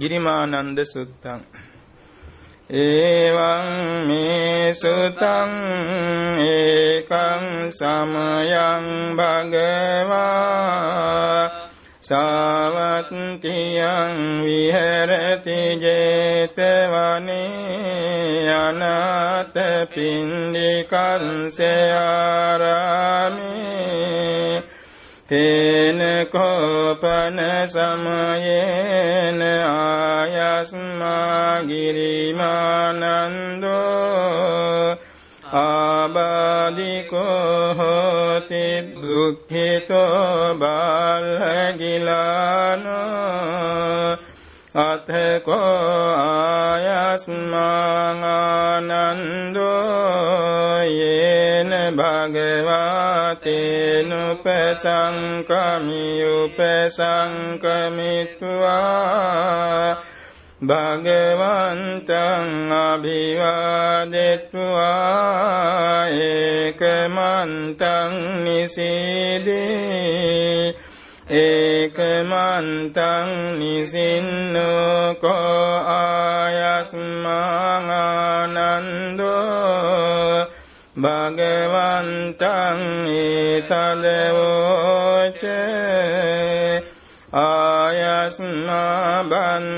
ගිරිමානන්ද සුත්තං. ඒවං මේ සුතං ඒකං සමයං භගවා සාවත්තියං විහෙරති 제තවනේ අනාත පින්ඩිකංසයාරාමේ තේන කෝපන සමයේන ආයස්මා ගිරිමානන්දෝ ආබාධිකෝ හෝති දුක්ඛිතෝ බාලගිලානෝ අතකෝ ආයස්මානන්දෝ යේන භගවතේනුපසංකමි උපසංකමිත්වා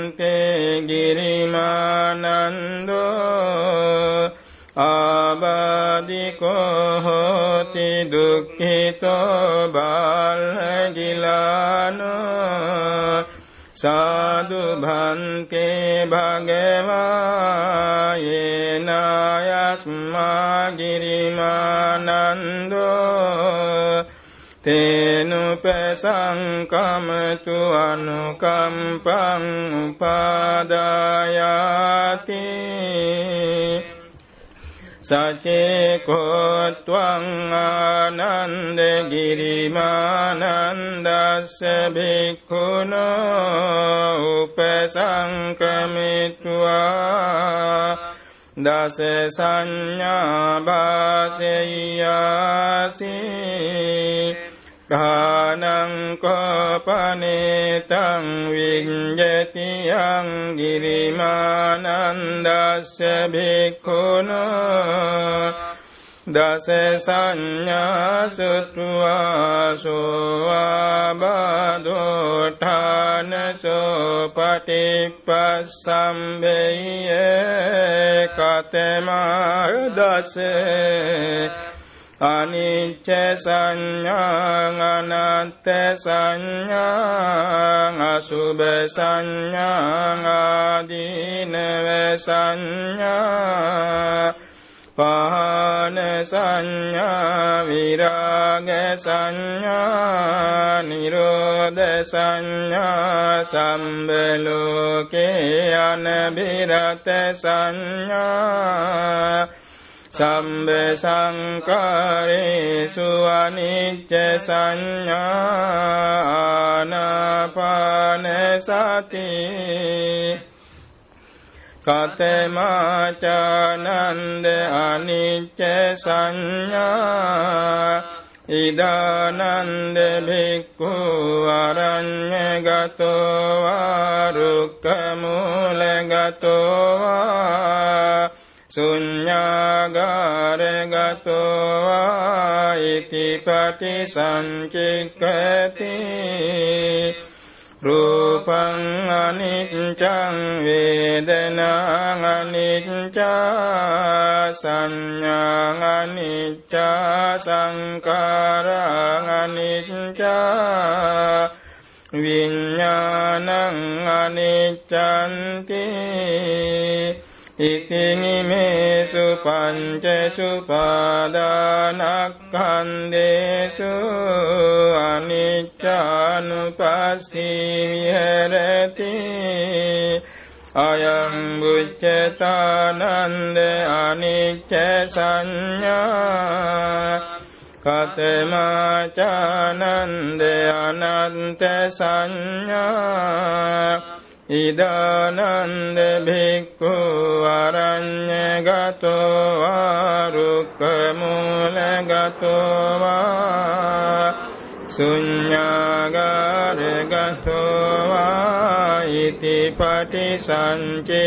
බන්තේ ගිරිමානන්දෝ ආබාධිකෝ හෝති දුක්ඛිතෝ බාලගිලානෝ සාදු භන්තේ භගවා යේනායස්මා ගිරිමානන්දෝ තේනුපසංකමතු අනුකම්පං උපාදායාති. සචේකොත්වං ආනන්ද ගිරිමානන්දස්ස භික්ඛුනෝ උපසංකමිත්වා. දස සංඥා භාසෙය්‍යාසී ගානං කෝපනේතං විඤ්ඤතියං ගිරිමානන්දස්ස භික්ඛුනෝ දස සංඥා සුත්වා සෝවාබදෝඨානසෝ පටිපස්සම්බෙය්‍ය කතමා දසේ අනිච්ච සංඥාං අනත්ත සංඥාං අසුභ සංඥාං ආදීනව සංඥා පහන සංඥා විරාග සංඥා නිරෝධ සංඥා සම්බලෝකේ අනබිරත සංඥා සම්බ සංකාරේසු අනිච්ච සංඥානාපාන සති කතමාචානන්ද අනිච්ච සංඥා ඉදානන්ද භික්ඛු අරඤ්ඤගතෝ වාරුක්කමූලගතෝ වා සුඤ්ඤාගාරගතෝ ආයිති පටිසංචික්කති රූපං අනිච්ඡං වේදනං අනිච්ඡා සංඥාං අනිච්ඡා සංකාරං අනිච්ඡා විඥානං අනිච්ඡන්ති ඉතිනිමේසු පංචසු පාදානක්ඛන්දේසු අනිච්චානුපස්සී විහෙරති අයං බුච්චතානන්ද අනිච්ච සංඥා කතමාචානන්ද අනන්ත සංඥා ඉදානන්ද භික්ඛු අරඤ්ඤගතෝ ආරුක්කමූලගතෝ වා ශුඤ්ඤාගාරගතෝ වා ඉති පටිසංචික්කති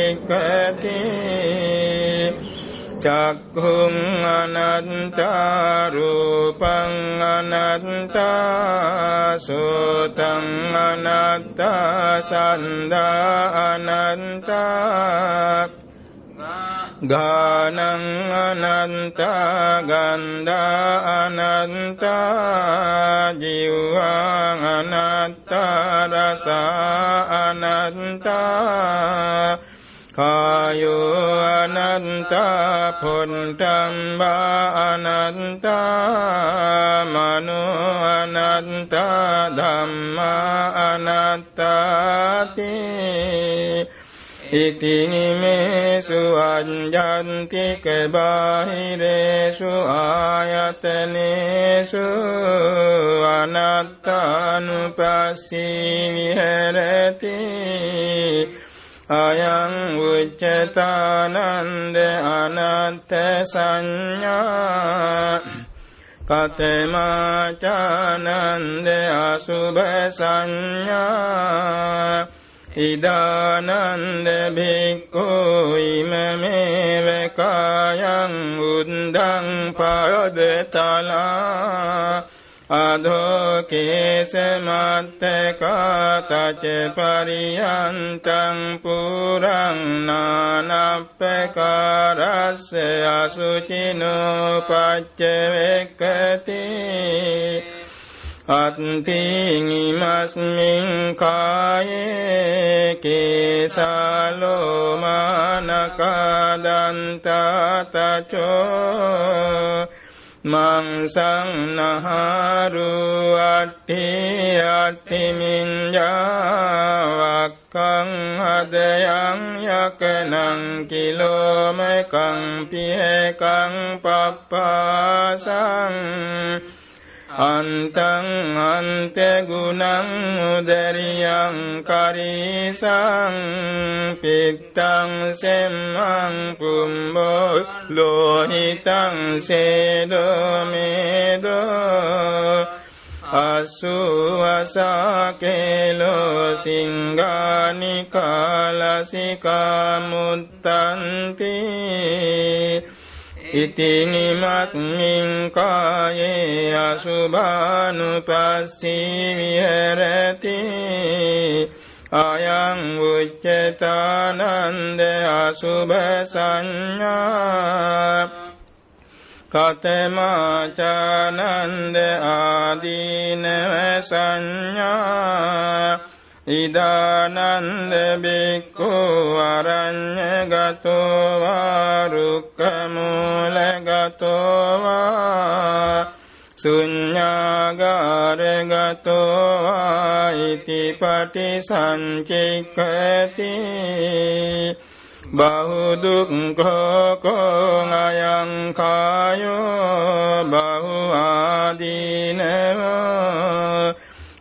චක්ඛුං අනන්තා රූපං අනන්තා සෝතං අනන්තා සන්දා අනන්තා ගානං අනන්තා ගන්ධා අනන්තා ජීවං අනන්තා රසා අනන්තා කායෝ අනන්තා පොන්ටම්බා අනන්තා මනෝ අනන්තා ධම්මා අනත්තාති ඉතිනිමේසු අඤ්ජන්තික බාහිරේසු ආයතනේසු අනත්තානුපස්සී විහෙරති. අයං උච්චතානන්ද අනත්ත සංඥා කතමාචානන්ද අසුභ සංඥා ඉදානන්ද භික්ඛු ඉමමේව කායං උද්දං පදතලා අධෝකේසමත්තකාතච පරියන්තං පුරං නානප්පකාරස්ස අසුචිනෝපච්චවෙක්කති අත්තිංඉමස්මින් කායේ කේසාලෝමානකාදන්තාතචෝ මංසංනහරු අට්ටි අට්ටිමින්ජාවක්කං හදයං යකනං කිලෝමකං පියකං පප්පාසං අන්තං අන්තගුණං උදරියං කරීසං පිත්තං සෙම්මං පුම්බෝ ලෝහිතං සේදෝමේදෝ අසුවසාකේලෝ සිංගානිකාලසිකාමුත්තන්තිී ඉතිනිමස්මින් කායේ අසුභානුපස්සී විහෙරති. අයං උච්චතානන්ද අසුභ සංඥා. කතමාචානන්ද ආදීනව සංඥා. ඉදානන්ද බික්කු අරඤ්ඤගතෝ වා රුක්ඛමූලගතෝ වා සුඤ්ඤාගාරගතෝ වා ඉතිපටි සංචික්ඛති බහුදුක්ඛෝ කෝ අයං කායෝ බහු ආදීනවෝ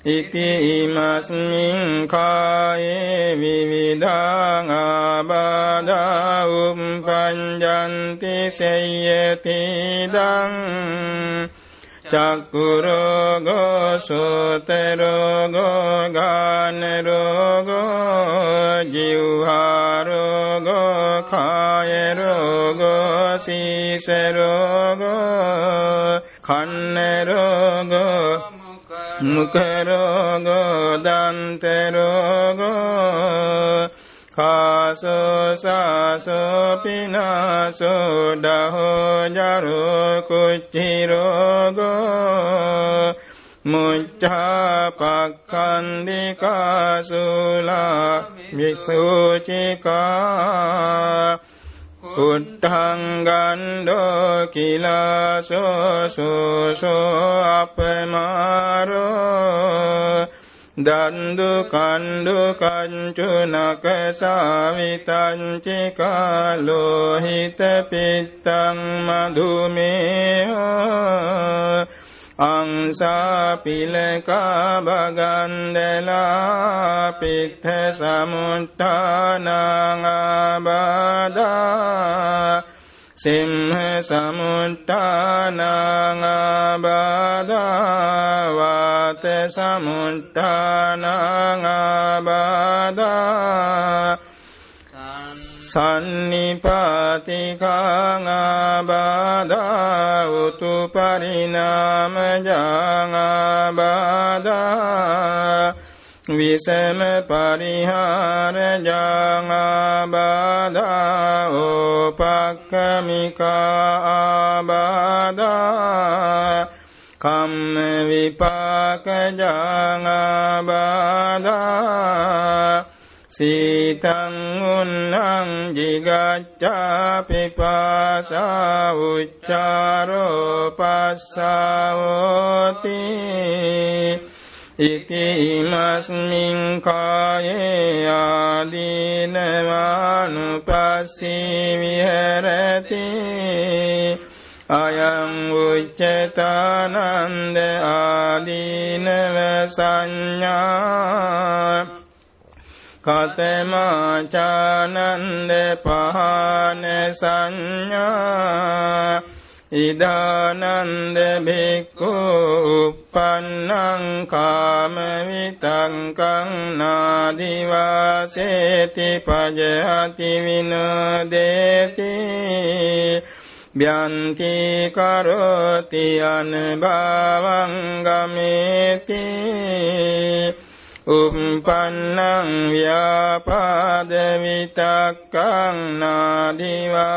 ඉති ඉමස්මින් කායේ විවිධං ආබාධා උම්පඤ්ජන්ති සේයති දං චක්කුරෝගෝ සෝතරෝගෝ ගානරෝගෝ ජිව්හාරෝගෝ කායරෝගෝ සීසරෝගෝ කන්නරෝගෝ මුකරෝගෝ දන්තරෝගෝ කාසෝ සාසෝ පිනාසෝ ඩහෝ ජරෝ කුච්චිරෝගෝ මුච්චාපක්ඛන්දිකාසුලා විසෝචිකා උට්ටං ගණ්ඩෝ කිලාසෝ සෝසෝ අපමාරෝ දන්දු කණ්ඩු කංචුනක සාවිතංචිකාලෝහිත පිත්තං මදුමේහෝ අංසාපිලකා බගන්දලා පිත්ත සමුට්ටානංආබාදා සිම්හ සමුට්ටානංආබාධා වාත සමුට්ටානංආබාධා සන්නිපාතිකාංආබාධා උතු පරිනාමජාංආබාධා විසම පරිහාර ජාංආබාධා ඕපක්කමිකා ආබාධා කම්ම විපාක ජාංආබාධා සීතං උන්නං ජිගච්ඡා පිපාසා උච්චාරෝ පස්සාවෝති ඉති ඉමස්මින් කායේ ආදීනවානුපස්සී විහෙරති අයං උච්චතානන්ද ආදීනව සංඥා කතමාචානන්ද පහන සංඥා ඉදානන්ද බික්ඛු uppannං කාම විතංකං නාදිවාසේති පජහති විනෝදේති භ්‍යන්ති කරෝති අනභවං ගමේති උප්පන්නං ව්‍යාපාද විතක්කං නාදිවාසේති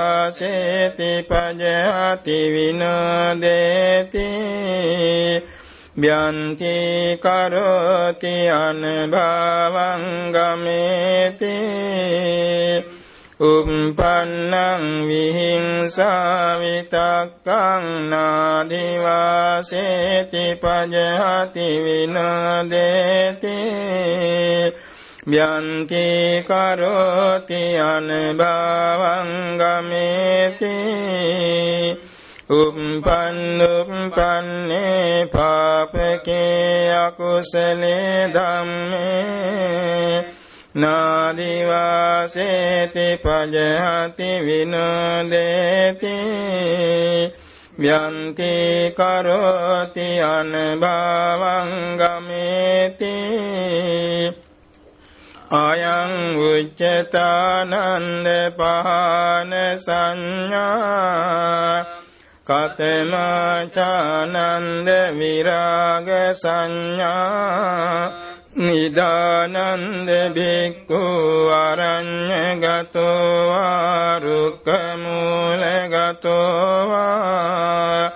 පජහති විනෝදේති භ්‍යන්ති කරෝති අනභවං ගමේති උප්පන්නං විහිංසාවිතක්කං නාදිවාසේති පජහති විනදේති ව්‍යන්ති කරෝති අනභවං ගමේති උප්පන්නුප්පන්නේ පාපකේ අකුසලේ ධම්මේ නාදිවාසේති පජහති විනෝදේති ව්‍යන්ති කරෝති අනභවං ගමේති අයං උච්චතානන්ද පහන සංඥා කතමාචානන්ද විරාග සංඥා නිදානන්ද බික්කු අරඤ්ඤගතෝවා රුක්කමූලගතෝවා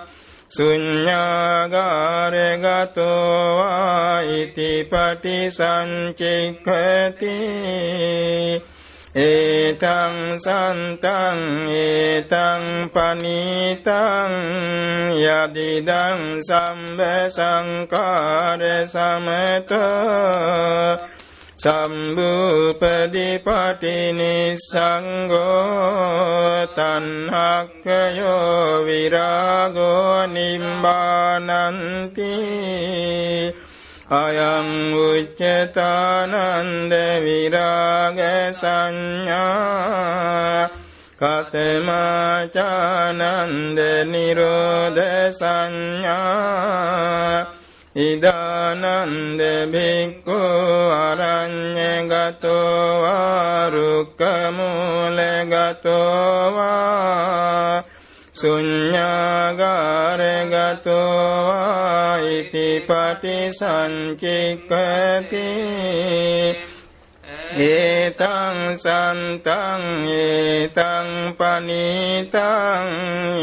සුඤ්ඤාගාරගතෝවා ඉතිපටි සංචික්ඛති ඒතං සන්තං ඒතං පනීතං යදිදං සම්බ සංකාර සමත සම්බුපදිපටිනිසංගෝ තන්හක්කයෝ විරාගෝ නිම්බානන්ති අයං උච්චතානන්ද විරාග සංඥා කතමාචානන්ද නිරෝධ සංඥා ඉදානන්ද බික්කු අරඤ්ඤගතෝ වාරුක්කමූලගතෝ වා සුඤ්ඤාගාරගතෝ ඉති පටිසංචික්කති ඒතං සන්තං ඒතං පනීතං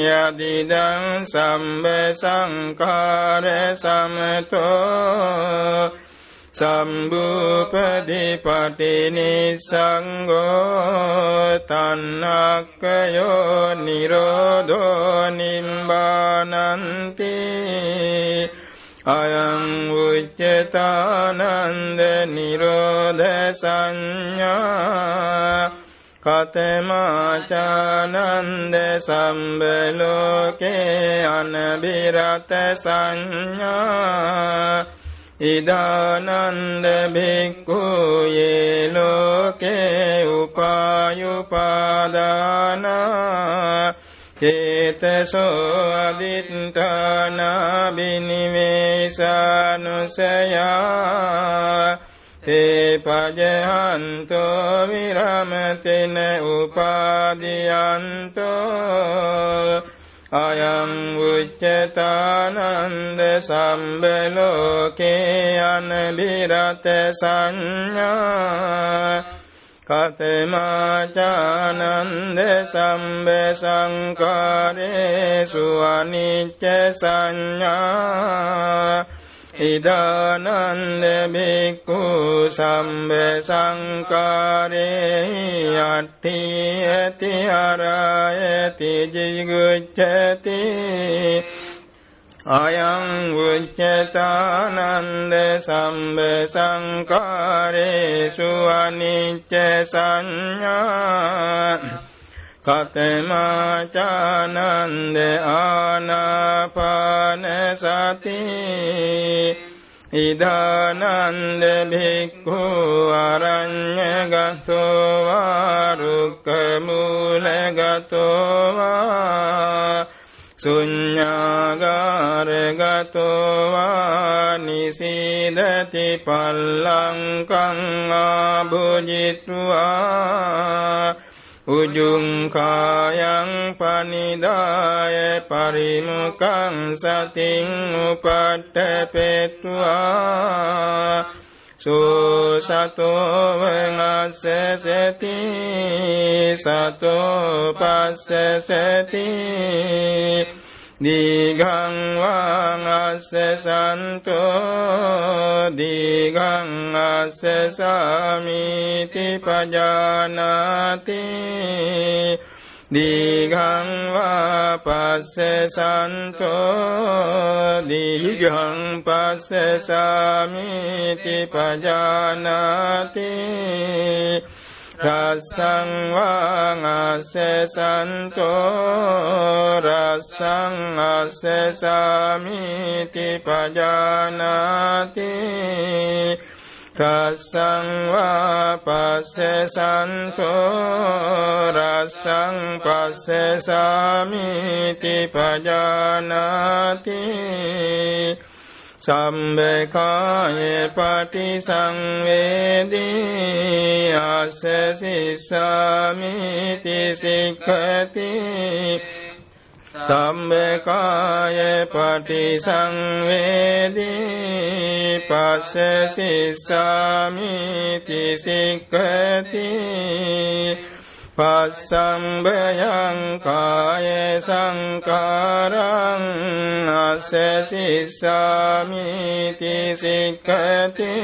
යදිදං සම්බ සංකාර සමතෝ සම්බුපදිපටිනිසංගෝ තන්නක්කයෝ නිරෝධෝ නිම්බානන්ති අයං උච්චතානන්ද නිරෝධ සංඥා කතමාචානන්ද සම්බලෝකේ අනබිරත සංඥා ඉදානන්ද බික්කු යේ ලෝකේ උපායුපාදානා චේතසෝ අදිත්තානා බිනිවේසානුසයා තේ පජහන්තෝ විරමතෙන උපාදියන්තෝ අයං උච්චතානන්ද සම්බලෝකේ අනබිරත සංඥා කතමාචානන්ද සම්බ සංකාරේසු අනිච්ච සංඥා ඉදානන්ද බික්කු සම්බ සංකාරේ අට්ඨි ඇති අරායති ජිගුච්ඡති අයං උච්චතානන්ද සම්බ සංකාරේසු අනිච්ච සංඥා කතමාචානන්ද ආනාපාන සති. ඉදානන්ද භික්ඛු අරඤ්ඤගතෝ වාරුක්ක මූලගතෝ වා. සුඤ්ඤාගාරගතෝ නිසීදති පල්ලංකං ආභුජිත්වා. උජුං කායං පනිදාය පරිමුඛං සතින් උපට්ඨපෙත්වා සෝ සතෝ වංගස්සසති සතෝ පස්සසති දීඝං වංගස්සසන්තෝ දීඝං අස්සසාමිති පජානාති දීඝං වා පස්ස සන්තෝ දීඝං පස්ස සාමිති පජානාති රස්සං වාං අස්ස සන්තෝ රස්සං අස්ස සාමිති පජානාති රස්සං වා පස්ස සන්තෝ රස්සං පස්ස සාමිති පජානාති සම්බකාය පටිසංවේදී අස්ස සිස්සාමිති සික්ඛති සම්බකාය පටිසංවේදී පස්ස සිස්සාමිති සික්ඛති පස්සම්බයං කාය සංකාරං අස්ස සිස්සාමිති සික්ඛති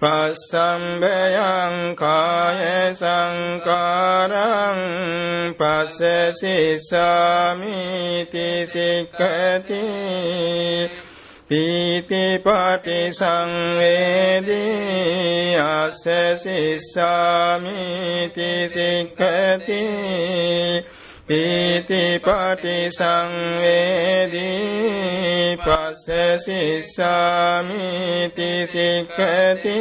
පස්සම්බයං කාය සංකාරං පස්ස සිස්සාමිති සික්ඛති පීති පටි සංවේදී අස්ස සිස්සාමිති සික්ඛති පීති පටි සංවේදී පස්ස සිස්සාමිති සික්ඛති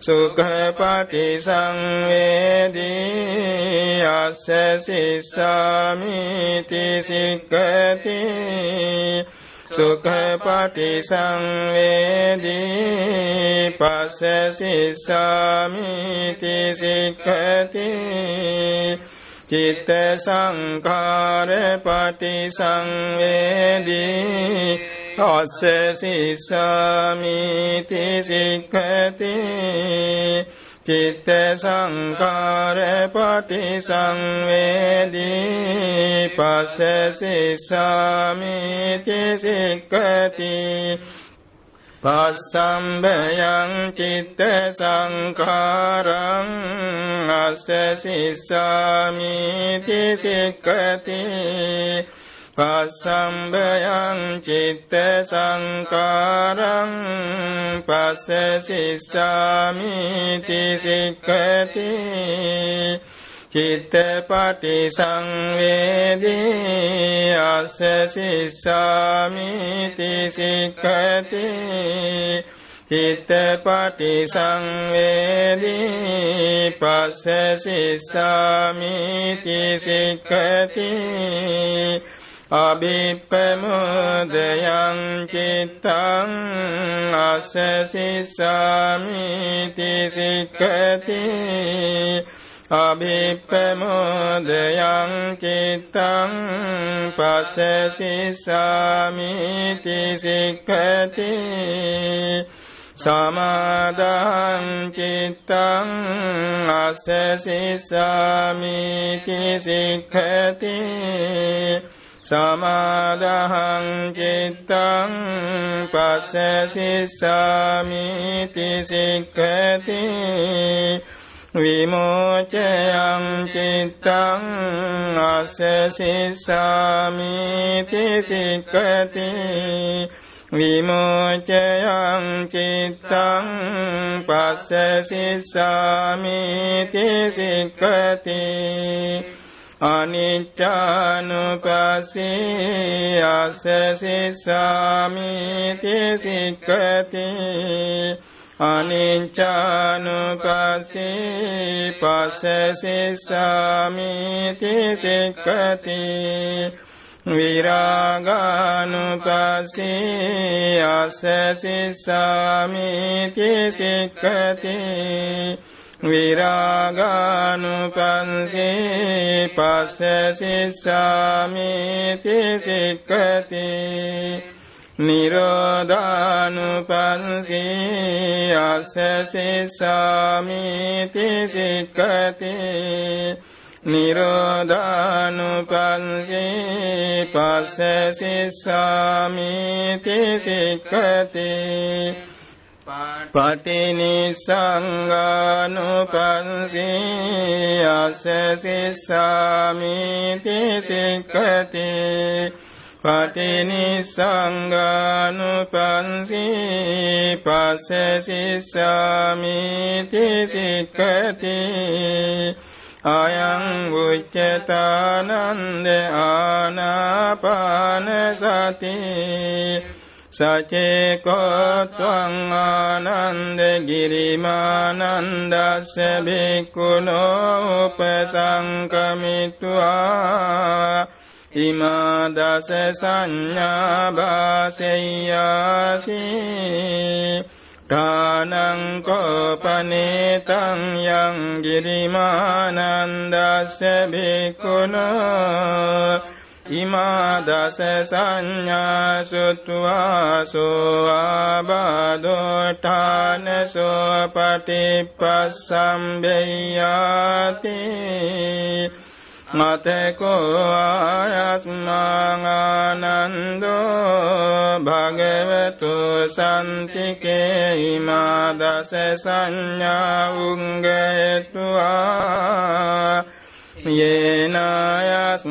සුඛපටි සංවේදී අස්ස සිස්සාමිති සික්ඛති සුඛපටි සංවේදී පස්ස සිස්සාමිති සික්ඛති චිත්ත සංඛාර පටි සංවේදී අස්ස සිස්සාමිති සික්ඛති චිත්ත සංකාර පටි සංවේදී පස්ස සිස්සාමිති සික්ඛති පස්සම්බයං චිත්ත සංකාරං අස්ස සිස්සාමිති සික්ඛති පස්සම්බයං චිත්ත සංකාරං පස්ස සිස්සාමිති සික්ඛති චිත්තපටි සංවේදී අස්ස සිස්සාමිති සික්ඛති චිත්තපටි සංවේදී පස්ස සිස්සාමිති සික්කති අභිප්පමුදයං චිත්තං අස්ස සිස්සාමිති සික්කති අභිප්පමුදයං චිත්තං පස්ස සිස්සාමිති සික්කති සමාදං චිත්තං අස්ස සිස්සාමිති සික්ඛති සමාදහං චිත්තං පස්ස සිස්සාමිති සික්ඛති විමෝචයං චිත්තං අස්ස සිස්සාමිති සික්ඛති විමෝචයං චිත්තං පස්ස සිස්සාමිති සික්කති අනිච්චානුපස්සී අස්ස සිස්සාමිති සික්කති අනිච්චානුපස්සී පස්ස සිස්සාමිති සික්කති විරාගානුපස්සී අස්ස සිස්සාමිති සික්කති විරාගානුපන්සී පස්ස සිස්සාමිති සික්කති නිරෝධානුපන්සී අස්ස සිස්සාමිති සික්කති නිරෝධානුපන්සේ පස්ස සිස්සාමිති සික්කති පටිනිසංගානුපන්සේ අස්ස සිස්සාමිති සික්කති පටිනිසංගානුපන්සේ පස්ස සිස්සාමිති සික්කති අයං උච්චතානන්ද ආනාපාන සති සචේකොත්වං ආනන්ද ගිරිමානන්දස්ස බික්කුණෝ උපසංකමිත්වා ඉමා දස සංඥා භාසෙය්‍යාසී ඨානං කෝපනේතං යං ගිරිමානන්දස්ස බිකුණෝ ඉමා දස සංඥා සුත්වාසෝ ආබාධෝ ඨානසෝ පටිපස්සම්බෙය්‍යාති මතකෝ ආයස්මානන්දෝ භගවතු සන්තිකේ ඉමා දස සංඥා උංගයත්වා යේනායස්මා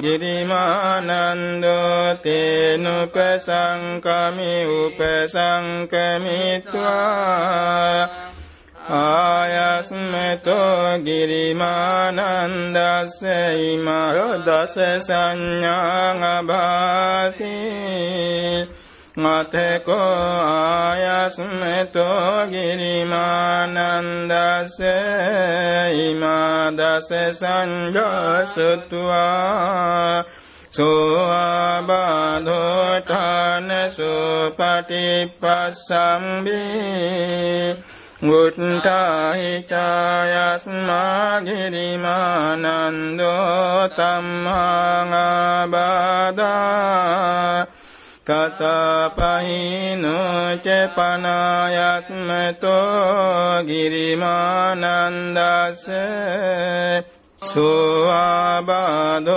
ගිරිමානන්දෝ තේනුපසංකමි උපසංකමිත්වා ආයස්මතෝ ගිරිමානන්දස්ස ඉමහෝ දස සංඥාං අභාසී මතකෝ ආයස්මතෝ ගිරිමානන්දස්ස ඉමා දස සංජාසුත්වා සෝආබාධෝඨානසෝ පටිපස්සම්බේ උත්තාහි කතාපහිනෝච පනායස්මතෝ ගිරිමානන්දස සුවාබාදෝ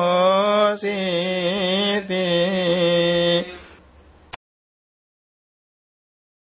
හෝසිතිී